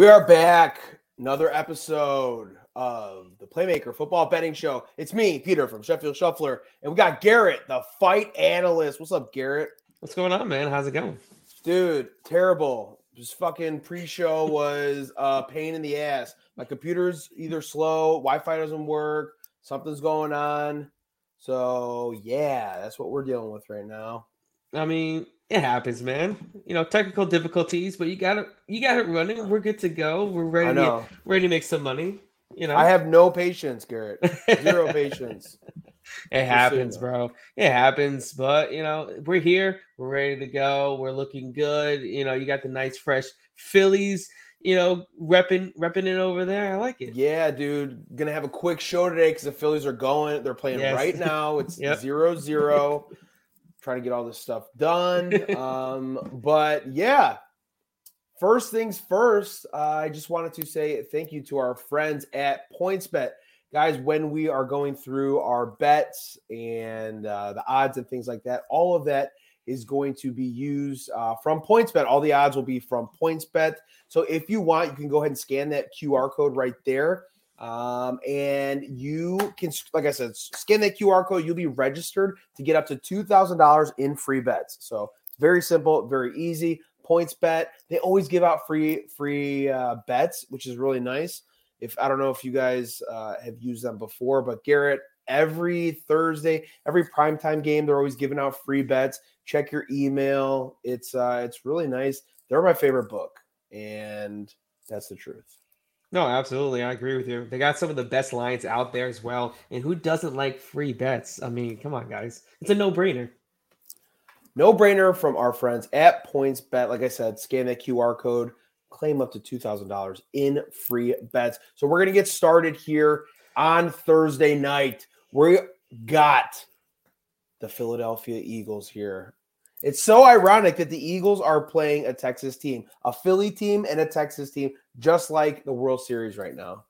We are back. Another episode of the Playmaker Football Betting Show. It's me, Peter from Sheffield Shuffler, and we got Garrett, the fight analyst. What's up, Garrett? What's going on, man? How's it going? Dude, terrible. Just fucking pre-show was a pain in the ass. My computer's either slow, Wi-Fi doesn't work, something's going on. So yeah, that's what we're dealing with right now. I mean, it happens, man. You know, technical difficulties, but you got it. You got it running. We're good to go. We're ready. To, ready to make some money. You know, I have no patience, Garrett. Zero patience. It happens, bro. It happens, but you know, we're here. We're ready to go. We're looking good. You know, you got the nice, fresh Phillies. You know, repping repping it over there. I like it. Yeah, dude. Gonna have a quick show today because the Phillies are going. They're playing yes. right now. It's yep. zero zero trying to get all this stuff done. um, but yeah, first things first, uh, I just wanted to say thank you to our friends at PointsBet. Guys, when we are going through our bets and uh, the odds and things like that, all of that is going to be used uh, from PointsBet. All the odds will be from PointsBet. So if you want, you can go ahead and scan that QR code right there. Um, and you can, like I said, scan that QR code. You'll be registered to get up to two thousand dollars in free bets. So it's very simple, very easy. PointsBet. They always give out free free uh, bets, which is really nice. If I don't know if you guys uh, have used them before, but Garrett, every Thursday, every primetime game, they're always giving out free bets. Check your email. It's uh, it's really nice. They're my favorite book, and that's the truth. No, absolutely. I agree with you. They got some of the best lines out there as well. And who doesn't like free bets? I mean, come on, guys. It's a no brainer. No brainer from our friends at PointsBet. Like I said, scan that QR code, claim up to $2,000 in free bets. So we're going to get started here on Thursday night. We got the Philadelphia Eagles here it's so ironic that the Eagles are playing a Texas team, a Philly team and a Texas team, just like the World Series right now.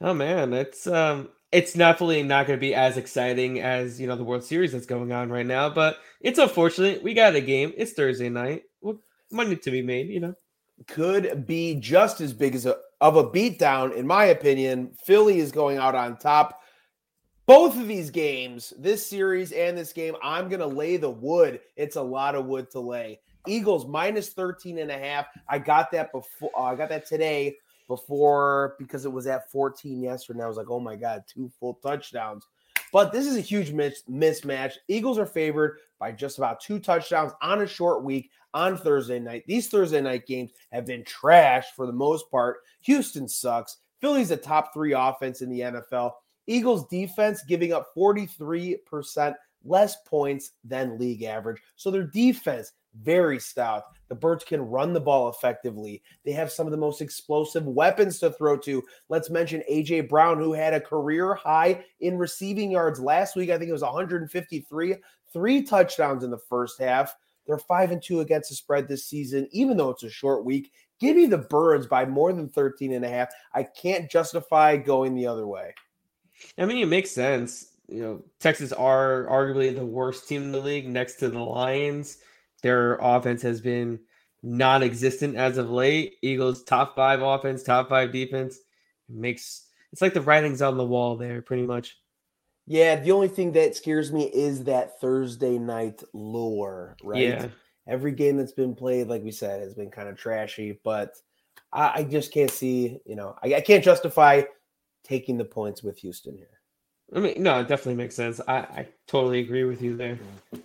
Oh man, it's um it's definitely not going to be as exciting as you know the World Series that's going on right now, but it's unfortunate. We got a game. It's Thursday night. Money to be made, you know. Could be just as big as a of a beatdown, in my opinion. Philly is going out on top both of these games, this series and this game, I'm going to lay the wood. It's a lot of wood to lay. Eagles minus 13 and a half. I got that before uh, I got that today before because it was at 14 yesterday. And I was like, "Oh my god, two full touchdowns." But this is a huge mis- mismatch. Eagles are favored by just about two touchdowns on a short week on Thursday night. These Thursday night games have been trash for the most part. Houston sucks. Philly's a top 3 offense in the NFL. Eagles defense giving up 43% less points than league average. So their defense very stout. The Birds can run the ball effectively. They have some of the most explosive weapons to throw to. Let's mention AJ Brown, who had a career high in receiving yards last week. I think it was 153, three touchdowns in the first half. They're five and two against the spread this season, even though it's a short week. Give me the Birds by more than 13 and a half. I can't justify going the other way. I mean, it makes sense. You know, Texas are arguably the worst team in the league next to the Lions. Their offense has been non existent as of late. Eagles top five offense, top five defense. It makes it's like the writings on the wall there, pretty much. Yeah, the only thing that scares me is that Thursday night lure, right? Yeah. Every game that's been played, like we said, has been kind of trashy, but I, I just can't see, you know, I, I can't justify taking the points with Houston here. I mean, no, it definitely makes sense. I, I totally agree with you there. Mm-hmm.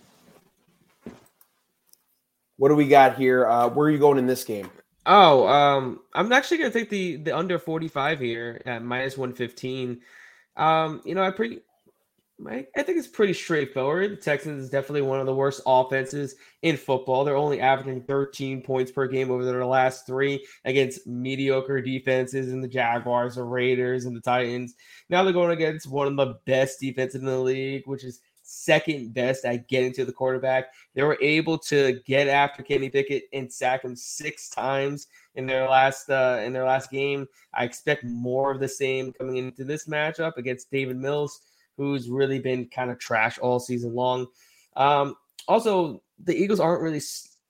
What do we got here? Uh, where are you going in this game? Oh, um, I'm actually gonna take the the under 45 here at minus 115. Um, you know, I pretty I, I think it's pretty straightforward. The Texans is definitely one of the worst offenses in football. They're only averaging 13 points per game over their last three against mediocre defenses in the Jaguars, the Raiders, and the Titans. Now they're going against one of the best defenses in the league, which is second best at getting to the quarterback. They were able to get after Kenny Pickett and sack him six times in their last uh, in their last game. I expect more of the same coming into this matchup against Davis Mills who's really been kind of trash all season long. Um, also, the Eagles aren't really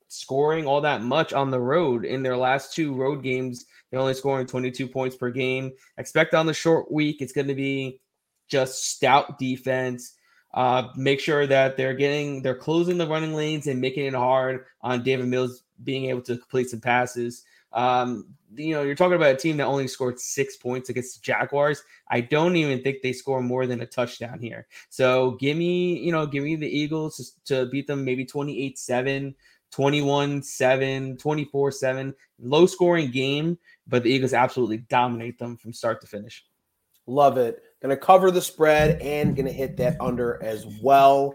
scoring all that much on the road in their last two road games. They're only scoring 22 points per game. Expect on the short week, it's going to be just stout defense. Uh, make sure that they're getting, they're closing the running lanes and making it hard on Davis Mills being able to complete some passes. Um, you know, you're talking about a team that only scored six points against the Jaguars. I don't even think they score more than a touchdown here. So give me, you know, give me the Eagles to, to beat them maybe 28 7, 21 7, 24 7. Low scoring game, but the Eagles absolutely dominate them from start to finish. Love it. Going to cover the spread and going to hit that under as well.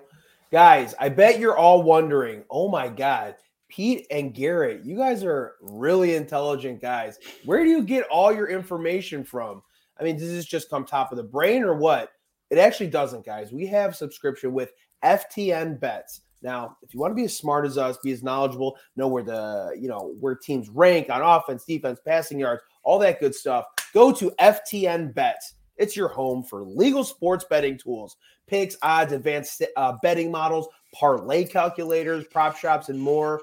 Guys, I bet you're all wondering, oh my God, Pete and Garrett, you guys are really intelligent guys. Where do you get all your information from? I mean, does this just come top of the brain or what? It actually doesn't, guys. We have subscription with FTN Bets. Now, if you want to be as smart as us, be as knowledgeable, know where the, you know, where teams rank on offense, defense, passing yards, all that good stuff, go to FTN Bets. It's your home for legal sports betting tools, picks, odds, advanced uh, betting models, parlay calculators, prop shops, and more.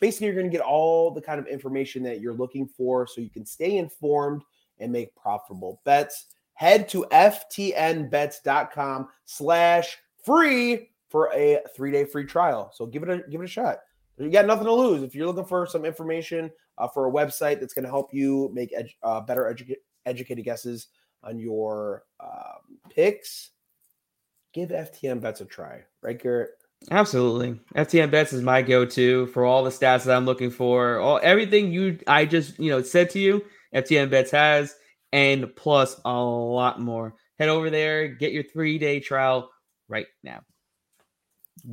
Basically you're going to get all the kind of information that you're looking for so you can stay informed and make profitable bets. Head to ftnbets.com slash free for a three-day free trial. So give it a give it a shot. You got nothing to lose. If you're looking for some information uh, for a website that's going to help you make uh, better edu- educated guesses on your um, picks give ftn bets a try right garrett Absolutely. FTN bets is my go-to for all the stats that I'm looking for. All everything you I just, you know, said to you, FTN bets has and plus a lot more. Head over there, get your 3-day trial right now.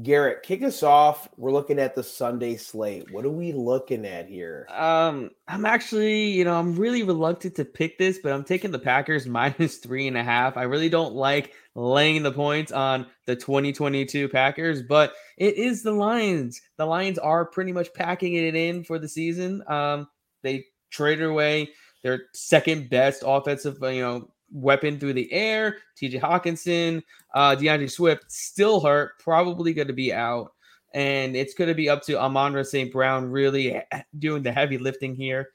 Garrett, kick us off. We're looking at the Sunday slate. What are we looking at here? Um, I'm actually, you know, I'm really reluctant to pick this, but I'm taking the Packers minus three and a half. I really don't like laying the points on the 2022 Packers, but it is the Lions. The Lions are pretty much packing it in for the season. Um, they traded away their second best offensive, you know, weapon through the air. TJ Hockenson, uh, D'Andre Swift still hurt, probably going to be out. And it's going to be up to Amon St. Brown really doing the heavy lifting here.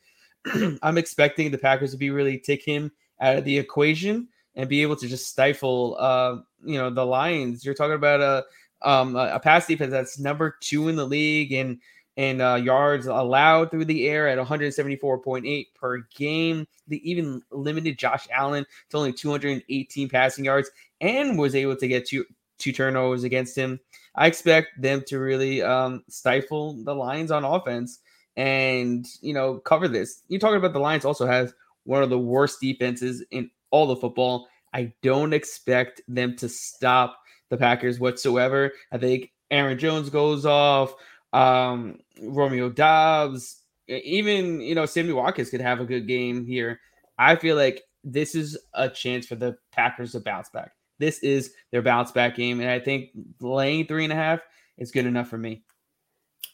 I'm expecting the Packers to be really take him out of the equation and be able to just stifle, uh, you know, the Lions. You're talking about a um, a pass defense that's number two in the league and and uh, yards allowed through the air at 174.8 per game. They even limited Josh Allen to only 218 passing yards and was able to get two two turnovers against him. I expect them to really um, stifle the Lions on offense and you know cover this. You're talking about the Lions also has one of the worst defenses in all the football. I don't expect them to stop the Packers whatsoever. I think Aaron Jones goes off um, Romeo Doubs, even you know Sammy Watkins could have a good game here. I feel like this is a chance for the Packers to bounce back. This is their bounce back game, and I think laying three and a half is good enough for me.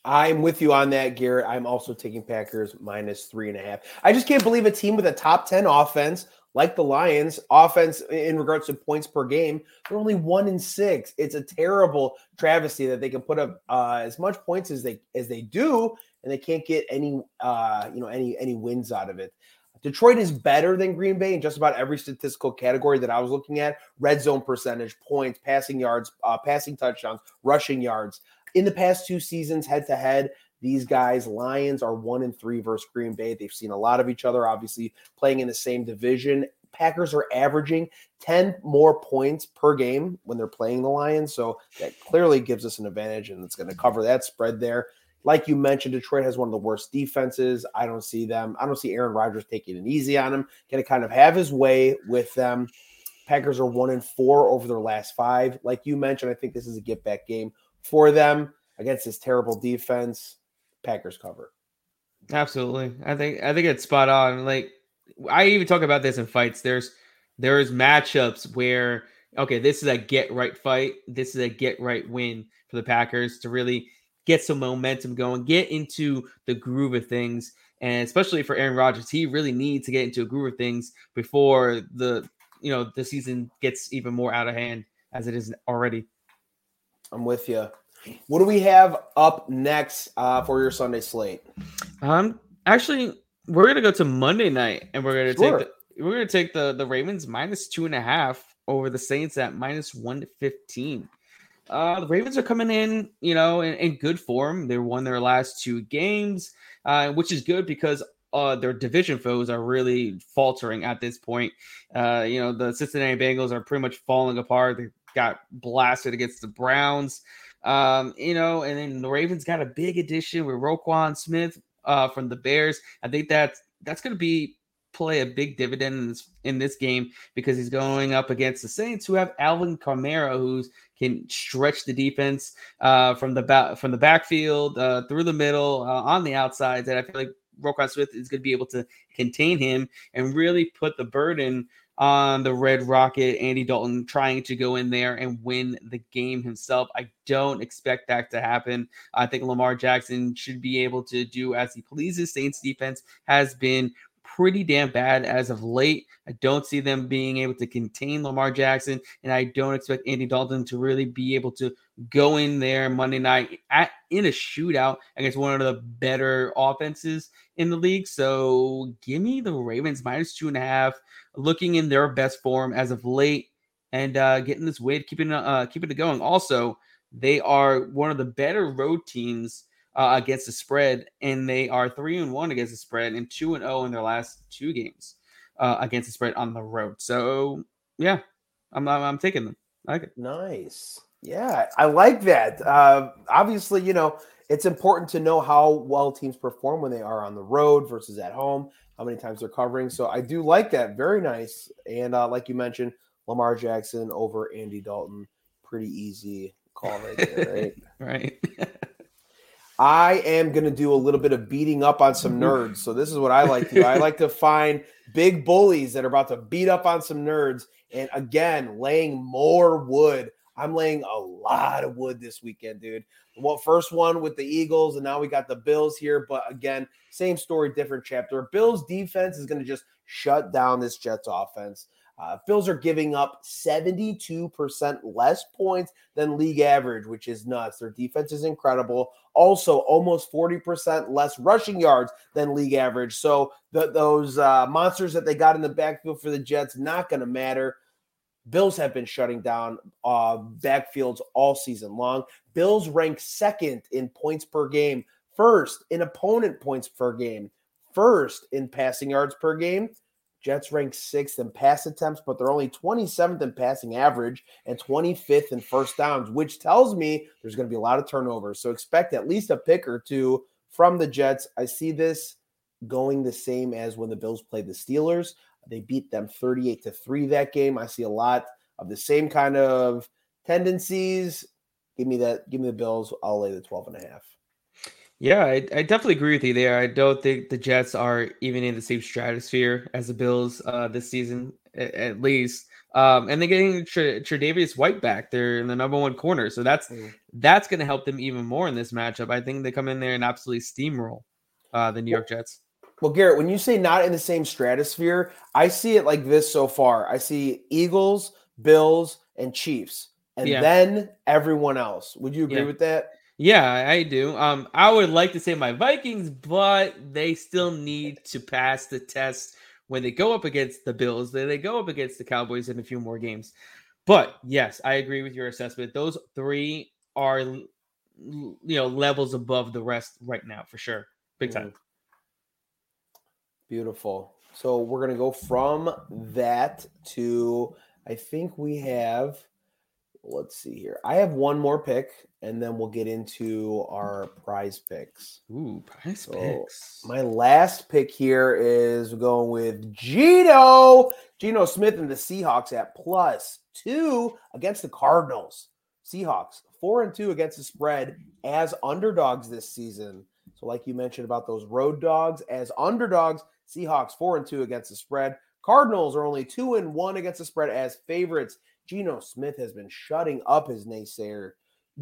I'm with you on that, Garrett. I'm also taking Packers minus three and a half. I just can't believe a team with a top 10 offense like the Lions, offense in regards to points per game, they're only one in six. It's a terrible travesty that they can put up uh, as much points as they as they do, and they can't get any uh, you know any any wins out of it. Detroit is better than Green Bay in just about every statistical category that I was looking at: red zone percentage, points, passing yards, uh, passing touchdowns, rushing yards. In the past two seasons, head to head, these guys, Lions, are one and three versus Green Bay. They've seen a lot of each other, obviously playing in the same division. Packers are averaging 10 more points per game when they're playing the Lions. So that clearly gives us an advantage, and it's going to cover that spread there. Like you mentioned, Detroit has one of the worst defenses. I don't see them. I don't see Aaron Rodgers taking it easy on them. Going to kind of have his way with them. Packers are one and four over their last five. Like you mentioned, I think this is a get back game for them against this terrible defense. Packers cover. Absolutely. I think I think it's spot on. Like I even talk about this in fights. There's there's matchups where okay, this is a get right fight. This is a get right win for the Packers to really get some momentum going, get into the groove of things. And especially for Aaron Rodgers, he really needs to get into a groove of things before the you know the season gets even more out of hand as it is already. I'm with you. What do we have up next uh, for your Sunday slate? Um, actually, we're gonna go to Monday night, and we're gonna sure. take the, we're gonna take the the Ravens minus two and a half over the Saints at minus one fifteen. Uh, the Ravens are coming in, you know, in, in good form. They won their last two games, uh, which is good because uh, their division foes are really faltering at this point. Uh, you know, the Cincinnati Bengals are pretty much falling apart. They got blasted against the Browns. Um, you know, and then the Ravens got a big addition with Roquan Smith uh, from the Bears. I think that's that's going to be play a big dividend in this in this game because he's going up against the Saints who have Alvin Kamara who can stretch the defense uh, from the back from the backfield uh, through the middle uh, on the outside that I feel like Roquan Smith is going to be able to contain him and really put the burden on the Red Rocket, Andy Dalton, trying to go in there and win the game himself. I don't expect that to happen. I think Lamar Jackson should be able to do as he pleases. Saints defense has been pretty damn bad as of late. I don't see them being able to contain Lamar Jackson, and I don't expect Andy Dalton to really be able to go in there Monday night at in a shootout against one of the better offenses in the league. So give me the Ravens minus two and a half, looking in their best form as of late, and uh, getting this weight, keeping uh, keeping it going. Also, they are one of the better road teams uh, against the spread, and they are three and one against the spread and two and zero oh in their last two games uh, against the spread on the road. So yeah, I'm I'm, I'm taking them. I like it. Nice. Yeah, I like that. Uh, obviously, you know, it's important to know how well teams perform when they are on the road versus at home, how many times they're covering. So I do like that. Very nice. And uh, like you mentioned, Lamar Jackson over Andy Dalton. Pretty easy call right there, right? right. I am going to do a little bit of beating up on some mm-hmm. nerds. So this is what I like to do. I like to find big bullies that are about to beat up on some nerds. And again, laying more wood. I'm laying a lot of wood this weekend, dude. Well, first one with the Eagles, and now we got the Bills here. But again, same story, different chapter. Bills defense is going to just shut down this Jets offense. Uh, Bills are giving up 72% less points than league average, which is nuts. Their defense is incredible. Also, almost 40% less rushing yards than league average. So the, those uh, monsters that they got in the backfield for the Jets not going to matter. Bills have been shutting down uh, backfields all season long. Bills rank second in points per game, first in opponent points per game, first in passing yards per game, Jets rank sixth in pass attempts, but they're only 27th in passing average and 25th in first downs, which tells me there's going to be a lot of turnovers. So expect at least a pick or two from the Jets. I see this going the same as when the Bills played the Steelers. They beat them 38 to 3 that game. I see a lot of the same kind of tendencies. Give me that, give me the Bills. I'll lay the 12 and a half. Yeah, I, I, definitely agree with you there. I don't think the Jets are even in the same stratosphere as the Bills uh, this season, at, at least. Um, and they're getting Tr- Tre'Davious White back. They're in the number one corner, so that's mm. that's going to help them even more in this matchup. I think they come in there and absolutely steamroll uh, the New York Jets. Well, Garrett, when you say not in the same stratosphere, I see it like this so far. I see Eagles, Bills, and Chiefs, and yeah. then everyone else. Would you agree yeah. with that? Yeah, I do. Um, I would like to say my Vikings, but they still need to pass the test when they go up against the Bills. Then they go up against the Cowboys in a few more games. But yes, I agree with your assessment. Those three are, you know, levels above the rest right now for sure, big time. Mm-hmm. Beautiful. So we're gonna go from that to I think we have let's see here. I have one more pick, and then we'll get into our prize picks. Ooh, prize so picks. My last pick here is going with Geno. Geno Smith and the Seahawks at plus two against the Cardinals. Seahawks four and two against the spread as underdogs this season. So, like you mentioned about those road dogs as underdogs, Seahawks four and two against the spread. Cardinals are only two and one against the spread as favorites. Geno Smith has been shutting up his naysayer.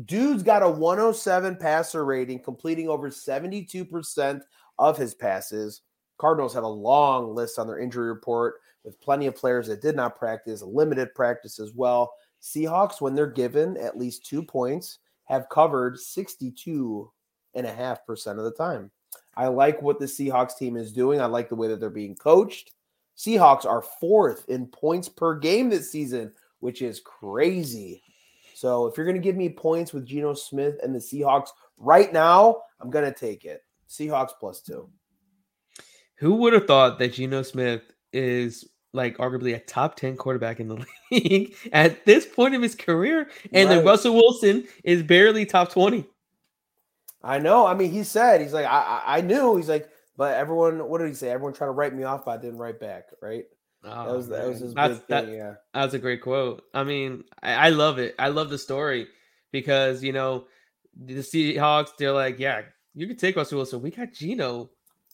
Dude's got a 107 passer rating, completing over 72% of his passes. Cardinals have a long list on their injury report with plenty of players that did not practice, limited practice as well. Seahawks, when they're given at least two points, have covered 62 and a half percent of the time. I like what the Seahawks team is doing. I like the way that they're being coached. Seahawks are fourth in points per game this season, which is crazy. So if you're going to give me points with Geno Smith and the Seahawks right now, I'm going to take it. Seahawks plus two. Who would have thought that Geno Smith is like arguably a top 10 quarterback in the league at this point of his career? And right. then Russell Wilson is barely top 20. I know. I mean, he said, he's like, I, I knew. He's like, but everyone, what did he say? Everyone tried to write me off, but I didn't write back, right? Oh, that was that was his That's, big that, thing. Yeah, that's a great quote. I mean, I, I love it. I love the story because you know the Seahawks. They're like, yeah, you can take Russell Wilson. We got Geno,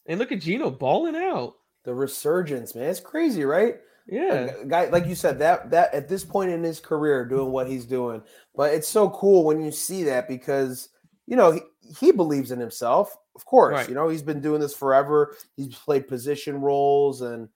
and look at Geno balling out. The resurgence, man, it's crazy, right? Yeah, guy, like you said, that that at this point in his career, doing what he's doing, but it's so cool when you see that because you know he, he believes in himself. Of course, right. you know he's been doing this forever. He's played position roles, and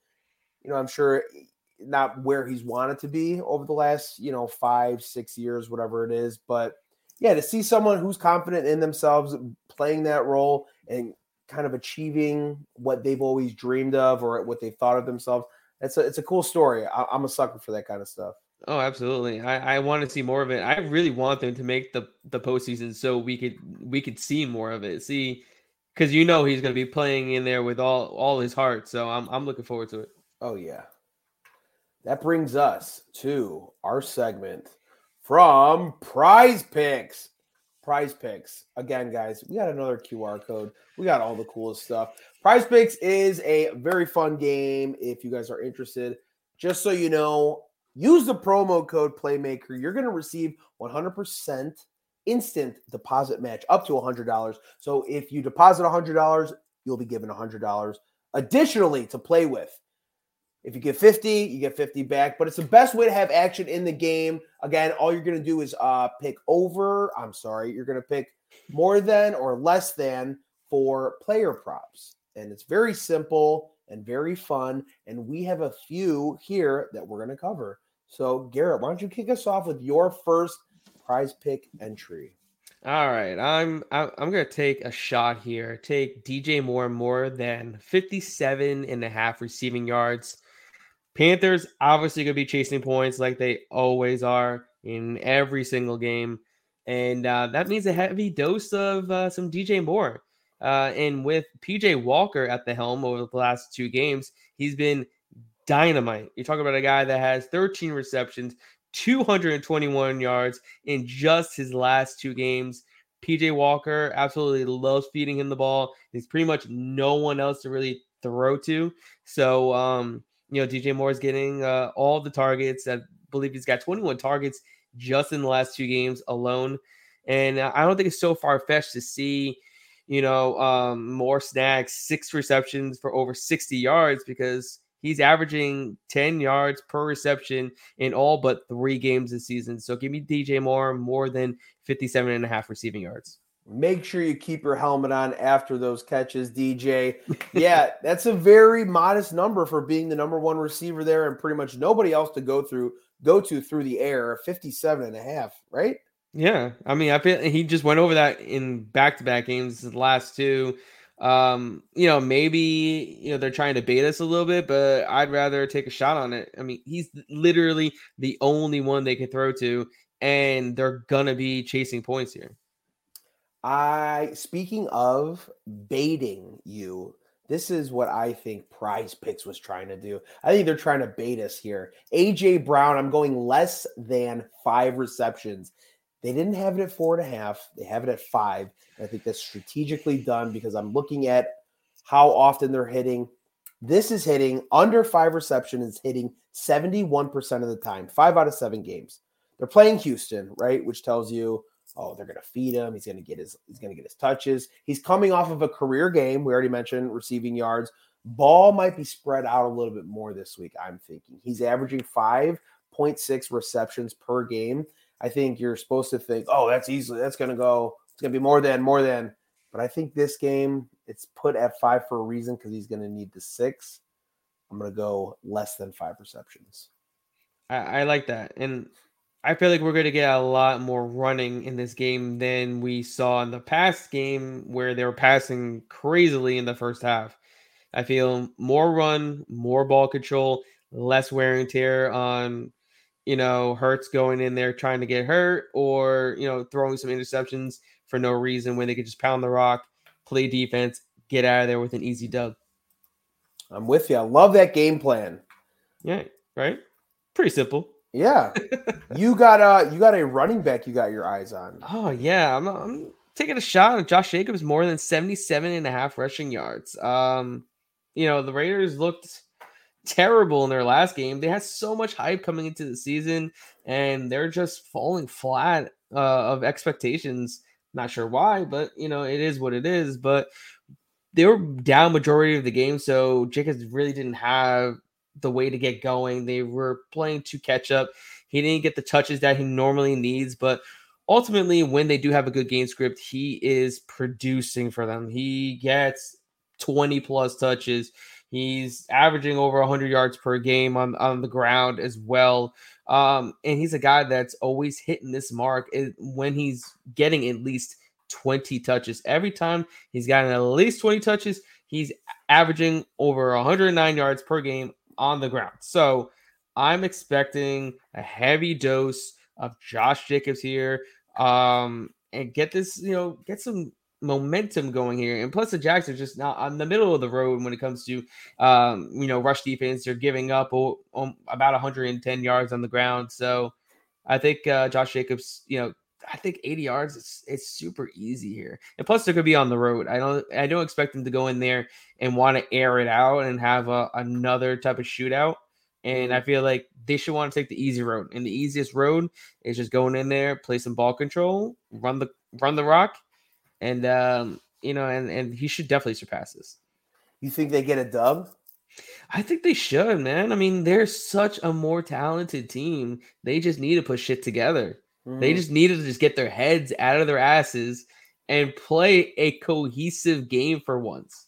you know I'm sure eh, not where he's wanted to be over the last you know five, six years, whatever it is. But yeah, to see someone who's confident in themselves mm, playing that role and kind of achieving what they've always dreamed of or what they thought of themselves, it's a it's a cool story. I, I'm a sucker for that kind of stuff. Oh, absolutely. I, I want to see more of it. I really want them to make the the postseason so we could we could see more of it. See, because you know he's going to be playing in there with all all his heart. So I'm I'm looking forward to it. Oh yeah. That brings us to our segment from PrizePicks. Prize Picks. Again, guys, we got another QR code. We got all the coolest stuff. PrizePicks is a very fun game if you guys are interested. Just so you know, Use the promo code Playmaker. You're going to receive 100% instant deposit match up to $100. So if you deposit $100, you'll be given $100 additionally to play with. If you get 50, you get 50 back, but it's the best way to have action in the game. Again, all you're going to do is uh, pick over. I'm sorry, you're going to pick more than or less than for player props. And it's very simple and very fun. And we have a few here that we're going to cover. So, Garrett, why don't you kick us off with your first prize pick entry? All right, I'm I'm going to take a shot here. Take DJ Moore more than 57 and a half receiving yards. Panthers obviously going to be chasing points like they always are in every single game. And uh, that means a heavy dose of uh, some DJ Moore. Uh, and with PJ Walker at the helm over the last two games, he's been dynamite. You're talking about a guy that has 13 receptions, 221 yards in just his last two games. PJ Walker absolutely loves feeding him the ball. There's pretty much no one else to really throw to. So, um, you know, DJ Moore is getting uh, all the targets. I believe he's got 21 targets just in the last two games alone. And I don't think it's so far fetched to see, you know, um, more snags, six receptions for over 60 yards because He's averaging 10 yards per reception in all but three games this season. So give me DJ Moore more than 57 and a half receiving yards. Make sure you keep your helmet on after those catches, DJ. Yeah, that's a very modest number for being the number one receiver there and pretty much nobody else to go through go to through the air 57 and a half, right? Yeah. I mean, I feel he just went over that in back-to-back games the last two. Um, you know, maybe you know they're trying to bait us a little bit, but I'd rather take a shot on it. I mean, he's literally the only one they can throw to, and they're gonna be chasing points here. I speaking of baiting you, this is what I think PrizePicks was trying to do. I think they're trying to bait us here. AJ Brown, I'm going less than five receptions. They didn't have it at four and a half. They have it at five. I think that's strategically done because I'm looking at how often they're hitting. This is hitting under five reception is hitting 71% of the time, five out of seven games. They're playing Houston, right? Which tells you, oh, they're gonna feed him. He's gonna get his he's gonna get his touches. He's coming off of a career game. We already mentioned receiving yards. Ball might be spread out a little bit more this week. I'm thinking he's averaging 5.6 receptions per game. I think you're supposed to think, oh, that's easily that's going to go. It's going to be more than more than. But I think this game it's put at five for a reason because he's going to need the six. I'm going to go less than five receptions. I, I like that, and I feel like we're going to get a lot more running in this game than we saw in the past game where they were passing crazily in the first half. I feel more run, more ball control, less wear and tear on, you know, Hurts going in there trying to get hurt or, you know, throwing some interceptions for no reason when they could just pound the rock, play defense, get out of there with an easy dub. I'm with you. I love that game plan. Yeah, right? Pretty simple. Yeah. you got a you got a running back you got your eyes on. Oh yeah, I'm, I'm taking a shot on Josh Jacobs more than 77 and a half rushing yards. Um, you know, the Raiders looked terrible in their last game. They had so much hype coming into the season and they're just falling flat uh, of expectations. Not sure why, but you know, it is what it is, but they were down majority of the game, so Jacobs really didn't have the way to get going. They were playing to catch up. He didn't get the touches that he normally needs, but ultimately, when they do have a good game script, he is producing for them. He gets 20 plus touches. He's averaging over 100 yards per game on, on the ground as well. Um, and he's a guy that's always hitting this mark when he's getting at least 20 touches. Every time he's gotten at least 20 touches, he's averaging over 109 yards per game on the ground. So I'm expecting a heavy dose of Josh Jacobs here. Um, and get this, you know, get some momentum going here. And plus, the Jags are just not on the middle of the road when it comes to, um, you know, rush defense. They're giving up oh, oh, about 110 yards on the ground. So I think uh, Josh Jacobs, you know, I think 80 yards is it's super easy here. And plus they're gonna be on the road. I don't I don't expect them to go in there and want to air it out and have a, another type of shootout. And I mm-hmm. feel like they should want to take the easy road. And the easiest road is just going in there, play some ball control, run the run the rock, and um, you know, and and he should definitely surpass this. You think they get a dub? I think they should, man. I mean, they're such a more talented team. They just need to put shit together. Mm-hmm. They just needed to just get their heads out of their asses and play a cohesive game for once.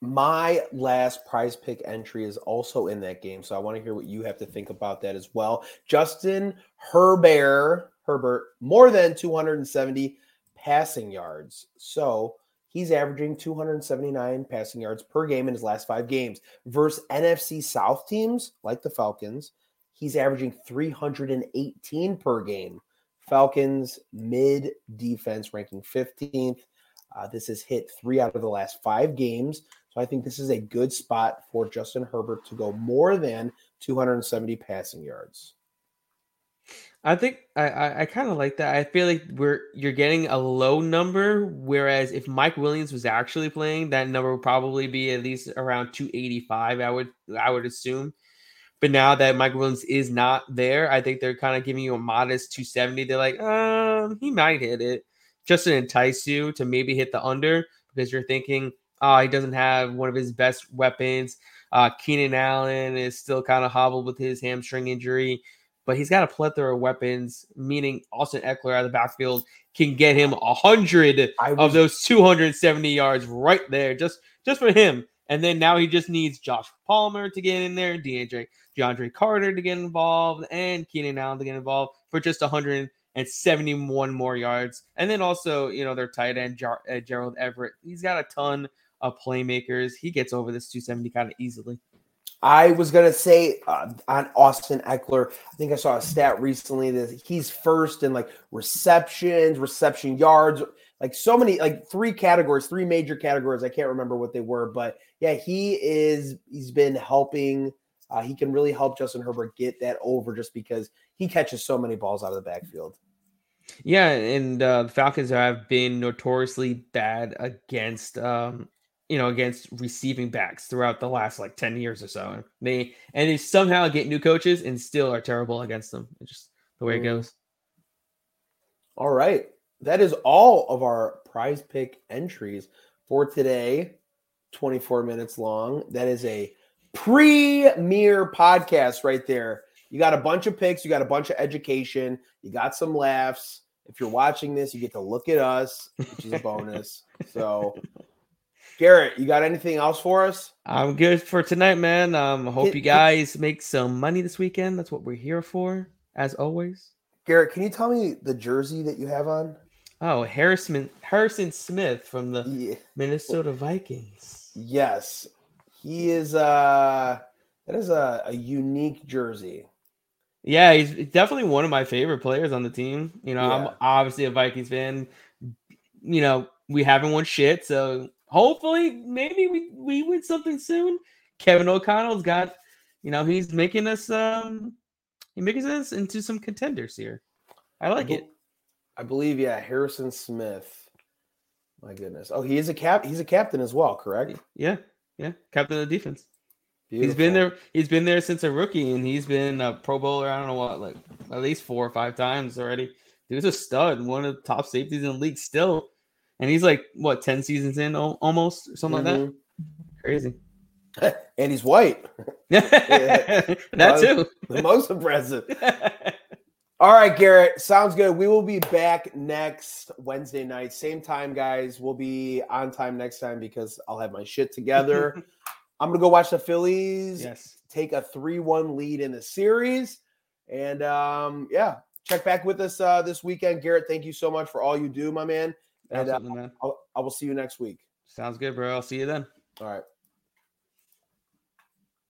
My last prize pick entry is also in that game, so I want to hear what you have to think about that as well. Justin Herbert, Herbert, more than 270 passing yards. So he's averaging 279 passing yards per game in his last five games versus NFC South teams like the Falcons He's averaging 318 per game. Falcons mid defense ranking 15th. Uh, this has hit three out of the last five games. So I think this is a good spot for Justin Herbert to go more than 270 passing yards. I think I, I, I kind of like that. I feel like we're you're getting a low number, whereas if Mike Williams was actually playing, that number would probably be at least around 285. I would I would assume. But now that Mike Williams is not there, I think they're kind of giving you a modest 270. They're like, um, he might hit it just to entice you to maybe hit the under because you're thinking, oh, he doesn't have one of his best weapons. Uh, Keenan Allen is still kind of hobbled with his hamstring injury, but he's got a plethora of weapons, meaning Austin Ekeler out of the backfield can get him a hundred of those 270 yards right there, just just for him. And then now he just needs Josh Palmer to get in there, DeAndre DeAndre Carter to get involved, and Keenan Allen to get involved for just 171 more yards. And then also, you know, their tight end Jar- uh, Gerald Everett. He's got a ton of playmakers. He gets over this 270 kind of easily. I was gonna say uh, on Austin Ekeler. I think I saw a stat recently that he's first in like receptions, reception yards, like so many, like three categories, three major categories. I can't remember what they were, but yeah, he is. He's been helping. Uh, he can really help Justin Herbert get that over just because he catches so many balls out of the backfield. Yeah, and uh, the Falcons have been notoriously bad against, um, you know, against receiving backs throughout the last like ten years or so. And They and they somehow get new coaches and still are terrible against them. It's just the way mm. it goes. All right, that is all of our prize pick entries for today. Twenty four minutes long. That is a premier podcast right there. You got a bunch of picks, you got a bunch of education, you got some laughs. If you're watching this, you get to look at us, which is a bonus. so, Garrett, you got anything else for us? I'm good for tonight, man. Um, hope you guys make some money this weekend. That's what we're here for. as always. Garrett, can you tell me the jersey that you have on? Oh, Harrison Harrison Smith from the Yeah. Minnesota Vikings. Yes. He is uh that is a, a unique jersey. Yeah, he's definitely one of my favorite players on the team. You know, Yeah. I'm obviously a Vikings fan. You know, we haven't won shit, so hopefully, maybe we we win something soon. Kevin O'Connell's got, you know, he's making us um, he making us into some contenders here. I like it. I believe, yeah, Harrison Smith. My goodness. Oh, he is a cap he's a captain as well, correct? Yeah, yeah, captain of the defense. He's been there. He's been there since a rookie, and he's been a Pro Bowler. I don't know what, like at least four or five times already. Dude's a stud, one of the top safeties in the league still, and he's like what ten seasons in, almost or something like Mhm. that. Crazy. and he's white. Yeah, that too. The most impressive. All right, Garrett. Sounds good. We will be back next Wednesday night. Same time, guys. We'll be on time next time because I'll have my shit together. I'm gonna go watch the Phillies yes. take a 3-1 lead in the series. And um, yeah, check back with us uh, this weekend. Garrett, thank you so much for all you do, my man. And uh, Absolutely, man. I'll, I will see you next week. Sounds good, bro. I'll see you then. All right.